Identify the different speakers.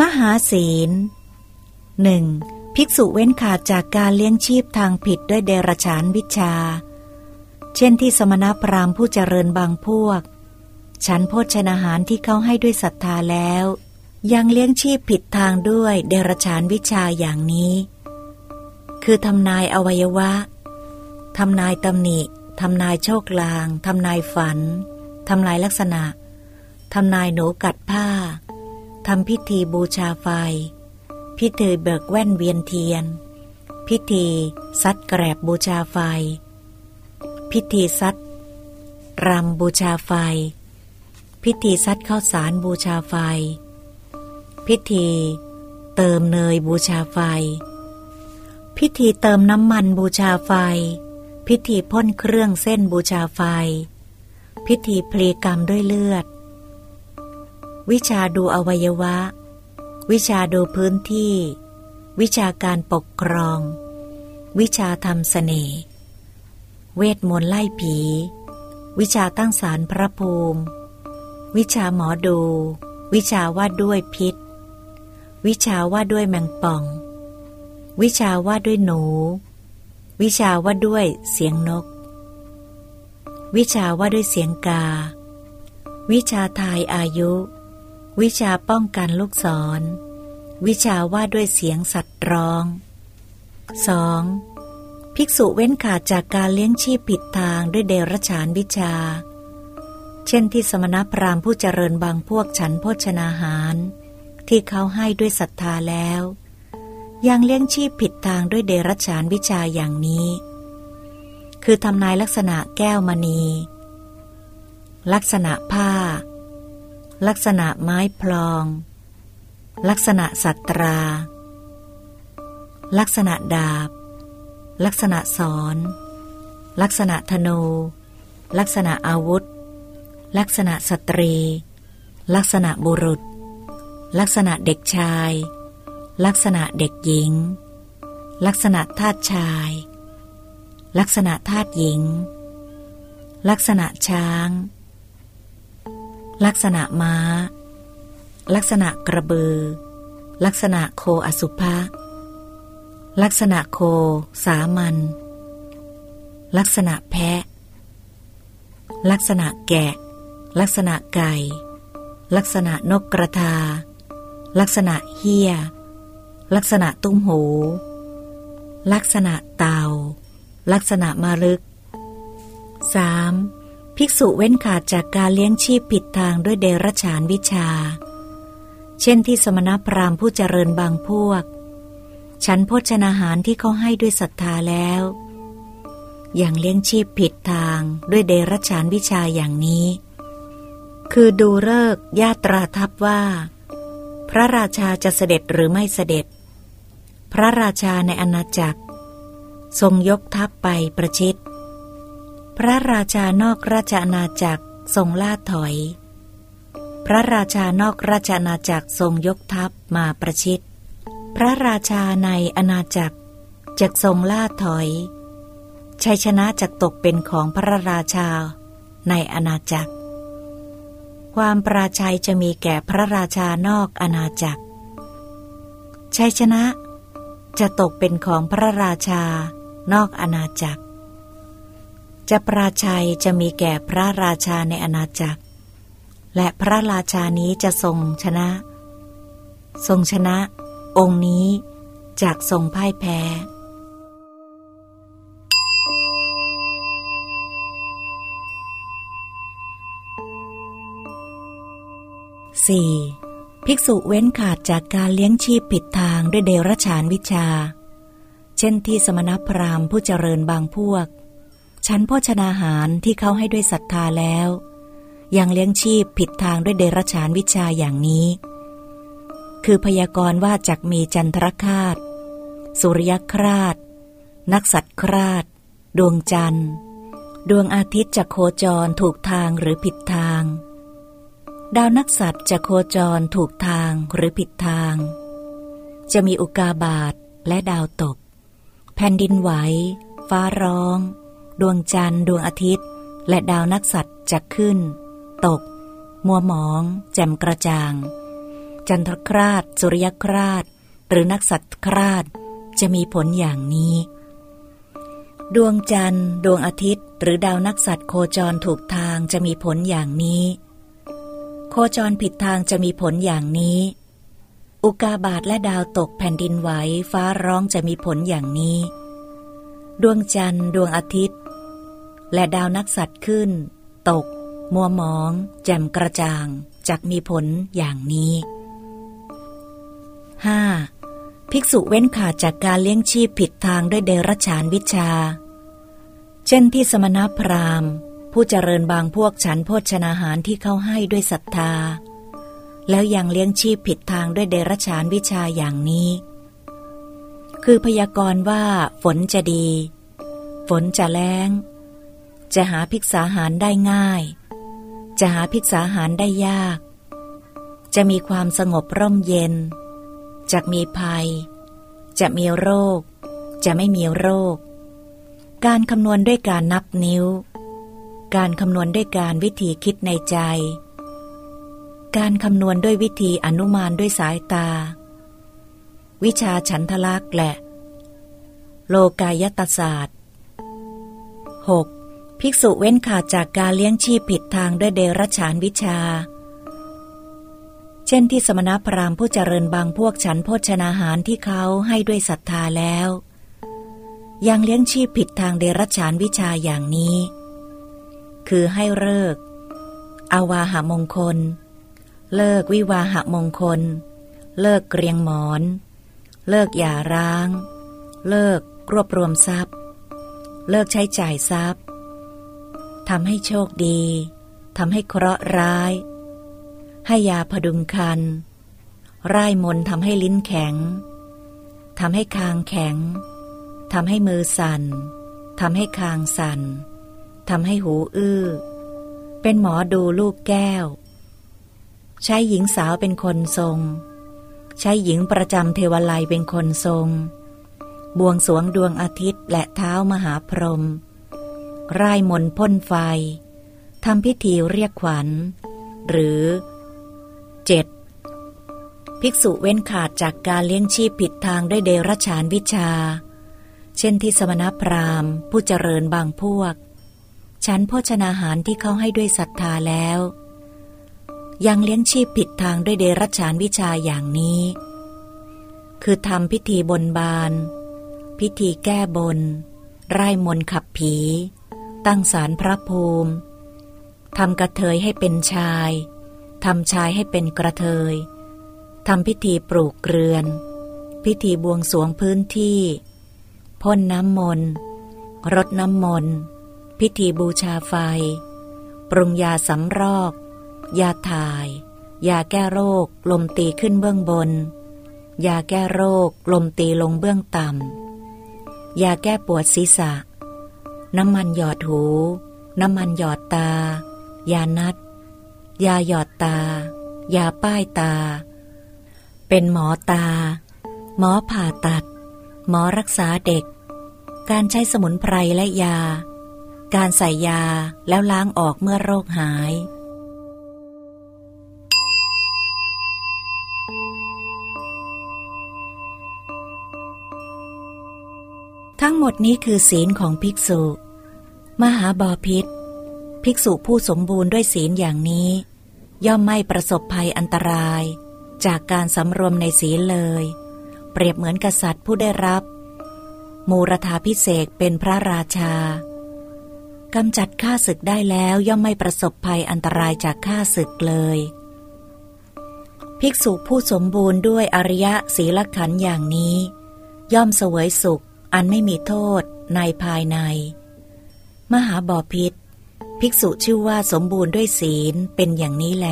Speaker 1: มหาศีลหนึ่งภิกษุเว้นขาดจากการเลี้ยงชีพทางผิดด้วยเดรฉานวิชา เช่นที่สมณพราหมณ์ผู้เจริญบางพวก ฉันโภชนาหารที่เขาให้ด้วยศรัทธาแล้ว ยังเลี้ยงชีพผิดทางด้วยเดรฉานวิชาอย่างนี้ คือทำนายอวัยวะทำนายตำหนิทำนายโชคลาง ทำนายฝัน ทำนายลักษณะ ทำนายหนูกัดผ้า ทำพิธีบูชาไฟ พิธีเบิกแว่นเวียนเทียน พิธีซัดแกลบบูชาไฟ พิธีซัดรำบูชาไฟ พิธีซัดข้าวสารบูชาไฟ พิธีเติมเนยบูชาไฟ พิธีเติมน้ำมันบูชาไฟ พิธีพ่นเครื่องเส้นบูชาไฟ พิธีพลีกรรมด้วยเลือด วิชาดูอวัยวะ วิชาดูพื้นที่ วิชาการปกครอง วิชาทำเสน่ห์เวทมนต์ไล่ผี วิชาตั้งสารพระภูมิ วิชาหมอดู วิชาว่าด้วยพิษ วิชาว่าด้วยแมงป่อง วิชาว่าด้วยหนู วิชาว่าด้วยเสียงนก วิชาว่าด้วยเสียงกา วิชาทายอายุ วิชาป้องกันลูกศร วิชาว่าด้วยเสียงสัตว์ร้อง 2. ภิกษุเว้นขาดจากการเลี้ยงชีพผิดทางด้วยเดรัจฉานวิชา เช่นที่สมณพราหมณ์ผู้เจริญบางพวกฉันโภชนาหาร ที่เขาให้ด้วยศรัทธาแล้ว ยังเลี้ยงชีพผิดทางด้วยเดรัจฉานวิชาอย่างนี้ คือทำนายลักษณะแก้วมณี ลักษณะผ้า ลักษณะไม้พลอง ลักษณะสัตรา ลักษณะดาบ ลักษณะสอน ลักษณะธนู ลักษณะอาวุธ ลักษณะสตรี ลักษณะบุรุษ ลักษณะเด็กชาย ลักษณะเด็กหญิง ลักษณะทาสชาย ลักษณะทาสหญิง ลักษณะช้าง ลักษณะม้า ลักษณะกระบือ ลักษณะโคอสุภะ ลักษณะโค สามัญลักษณะแพะ ลักษณะแกะ ลักษณะไก่ ลักษณะนกกระทา ลักษณะเฮียลักษณะตุ้มหู ลักษณะเต่าลักษณะมาลึก 3. ภิกษุเว้นขาดจากการเลี้ยงชีพผิดทางด้วยเดรัจฉานวิชา เช่นที่สมณพราหมณ์ผู้เจริญบางพวก ฉันโภชนาหารที่เขาให้ด้วยศรัทธาแล้ว อย่างเลี้ยงชีพผิดทางด้วยเดรัจฉานวิชาอย่างนี้ คือดูเลิกญาตราทัพว่า พระราชาจะเสด็จหรือไม่เสด็จ พระราชาในอาณาจักร ทรงยกทัพไปประชิด พระราชานอกราชอาณาจักรทรงล่าถอย พระราชานอกราชอาณาจักรทรงยกทัพมาประชิด พระราชาในอาณาจักรจะทรงล่าถอย ชัยชนะจะตกเป็นของพระราชาในอาณาจักร ความปราชัยจะมีแก่พระราชานอกอาณาจักร ชัยชนะจะตกเป็นของพระราชานอกอาณาจักร จะปราชัยจะมีแก่พระราชาในอาณาจักร และพระราชานี้จะทรงชนะ ทรงชนะ องค์นี้จากทรงพ่ายแพ้ 4. ภิกษุเว้นขาดจากการเลี้ยงชีพผิดทางด้วยเดรัจฉานวิชา เช่นที่สมณพราหมณ์ผู้เจริญบางพวก ชั้นโภชนาหารที่เขาให้ด้วยศรัทธาแล้ว ยังเลี้ยงชีพผิดทางด้วยเดรัจฉานวิชาอย่างนี้ คือพยากรณ์ว่าจักมีจันทรคาต สุริยคราต นักสัตว์คราต ดวงจันทร์ ดวงอาทิตย์จะโคจรถูกทางหรือผิดทาง ดาวนักสัตว์จะโคจรถูกทางหรือผิดทาง จะมีอุกาบาตและดาวตก แผ่นดินไหว ฟ้าร้อง ดวงจันทร์ ดวงอาทิตย์ และดาวนักสัตว์จะขึ้น ตก มัวหมอง แจ่มกระจ่าง จันทรคราชสุริยคราช หรือนักสัตว์คราช จะมีผลอย่างนี้ ดวงจันทร์ ดวงอาทิตย์ หรือดาวนักสัตว์โคจรถูกทางจะมีผลอย่างนี้ โคจรผิดทางจะมีผลอย่างนี้อุกาบาตและดาวตกแผ่นดินไหวฟ้าร้องจะมีผลอย่างนี้ ดวงจันทร์ ดวงอาทิตย์ และดาวนักสัตว์ขึ้น ตก มัวมอง แจ่มกระจ่างจักมีผลอย่างนี้ 5. ภิกษุเว้นขาดจากการเลี้ยงชีพผิดทางด้วยเดรัจฉานวิชา เช่นที่สมณพราหมณ์ ผู้เจริญบางพวกฉันโภชนาหารที่เขาให้ด้วยศรัทธา แล้วยังเลี้ยงชีพผิดทางด้วยเดรัจฉานวิชาอย่างนี้ คือพยากรณ์ว่า ฝนจะดี ฝนจะแล้ง จะหาภิกษาหารได้ง่าย จะหาภิกษาหารได้ยาก จะมีความสงบร่มเย็น จะมีภัย จะมีโรค จะไม่มีโรค การคำนวณด้วยการนับนิ้ว การคำนวณด้วยการวิธีคิดในใจ การคำนวณด้วยวิธีอนุมานด้วยสายตา วิชาฉันทลักษ์และ โลกายตศาสตร์ 6. ภิกษุเว้นขาดจากการเลี้ยงชีพผิดทางด้วยเดรัจฉานวิชา เช่นที่สมณพราหมณ์ผู้เจริญบางพวกฉันโภชนาหารที่เขาให้ด้วยศรัทธาแล้ว ยังเลี้ยงชีพผิดทางเดรัจฉานวิชาอย่างนี้ คือให้เลิกอาวาหามงคล เลิกวิวาหามงคล เลิกเกรียงหมอน เลิกหย่าร้าง เลิกรวบรวมทรัพย์ เลิกใช้จ่ายทรัพย์ ทำให้โชคดีทำให้เคราะห์ร้าย ให้ยาพดุงคัน ร่ายมนทำให้ลิ้นแข็งทำให้คางแข็งทำให้มือสัน่นทำให้คางสัน่นทำให้หูอื้อ เป็นหมอดูลูกแก้ว ใช้หญิงสาวเป็นคนทรง ใช้หญิงประจำเทวไลเป็นคนทรง บวงสวงดวงอาทิตย์และเท้ามหาพรหม ร่ายมนพ่นไฟทำพิธีเรียกขวัญ หรือ 7. ภิกษุเว้นขาดจากการเลี้ยงชีพผิดทางด้วยเดรัจฉานวิชา เช่นที่สมณพราหมณ์ ผู้เจริญบางพวก ฉันโภชนาหารที่เขาให้ด้วยศรัทธาแล้ว ยังเลี้ยงชีพผิดทางด้วยเดรัจฉานวิชาอย่างนี้ คือทำพิธีบนบาน พิธีแก้บน ไร่มนขับผี ตั้งสารพระภูมิทำกระเทยให้เป็นชายทำชายให้เป็นกระเทยทำพิธีปลูกเรือน พิธีบวงสวงพื้นที่ พ่นน้ำมนต์รดน้ำมนต์พิธีบูชาไฟ ปรุงยาสำรอก ยาถ่าย ยาแก้โรค ลมตีขึ้นเบื้องบน ยาแก้โรค ลมตีลงเบื้องต่ำยาแก้ปวดศีรษะ น้ำมันหยอดหู น้ำมันหยอดตา ยานัด ยาหยอดตา ยาป้ายตา เป็นหมอตา หมอผ่าตัด หมอรักษาเด็ก การใช้สมุนไพรและยา การใส่ยาแล้วล้างออกเมื่อโรคหายทั้งหมดนี้คือศีลของภิกษุ มหาบอพิษ ภิกษุผู้สมบูรณ์ด้วยศีลอย่างนี้ ย่อมไม่ประสบภัยอันตราย จากการสำรวมในศีลเลย เปรียบเหมือนกษัตริย์ผู้ได้รับ มูรธาพิเศษเป็นพระราชากำจัดข้าศึกได้แล้วย่อมไม่ประสบภัยอันตรายจากข้าศึกเลย ภิกษุผู้สมบูรณ์ด้วยอริยะศีลขันอย่างนี้ ย่อมเสวยสุขอันไม่มีโทษในภายใน มหาบอพิษ ภิกษุชื่อว่าสมบูรณ์ด้วยศีลเป็นอย่างนี้แล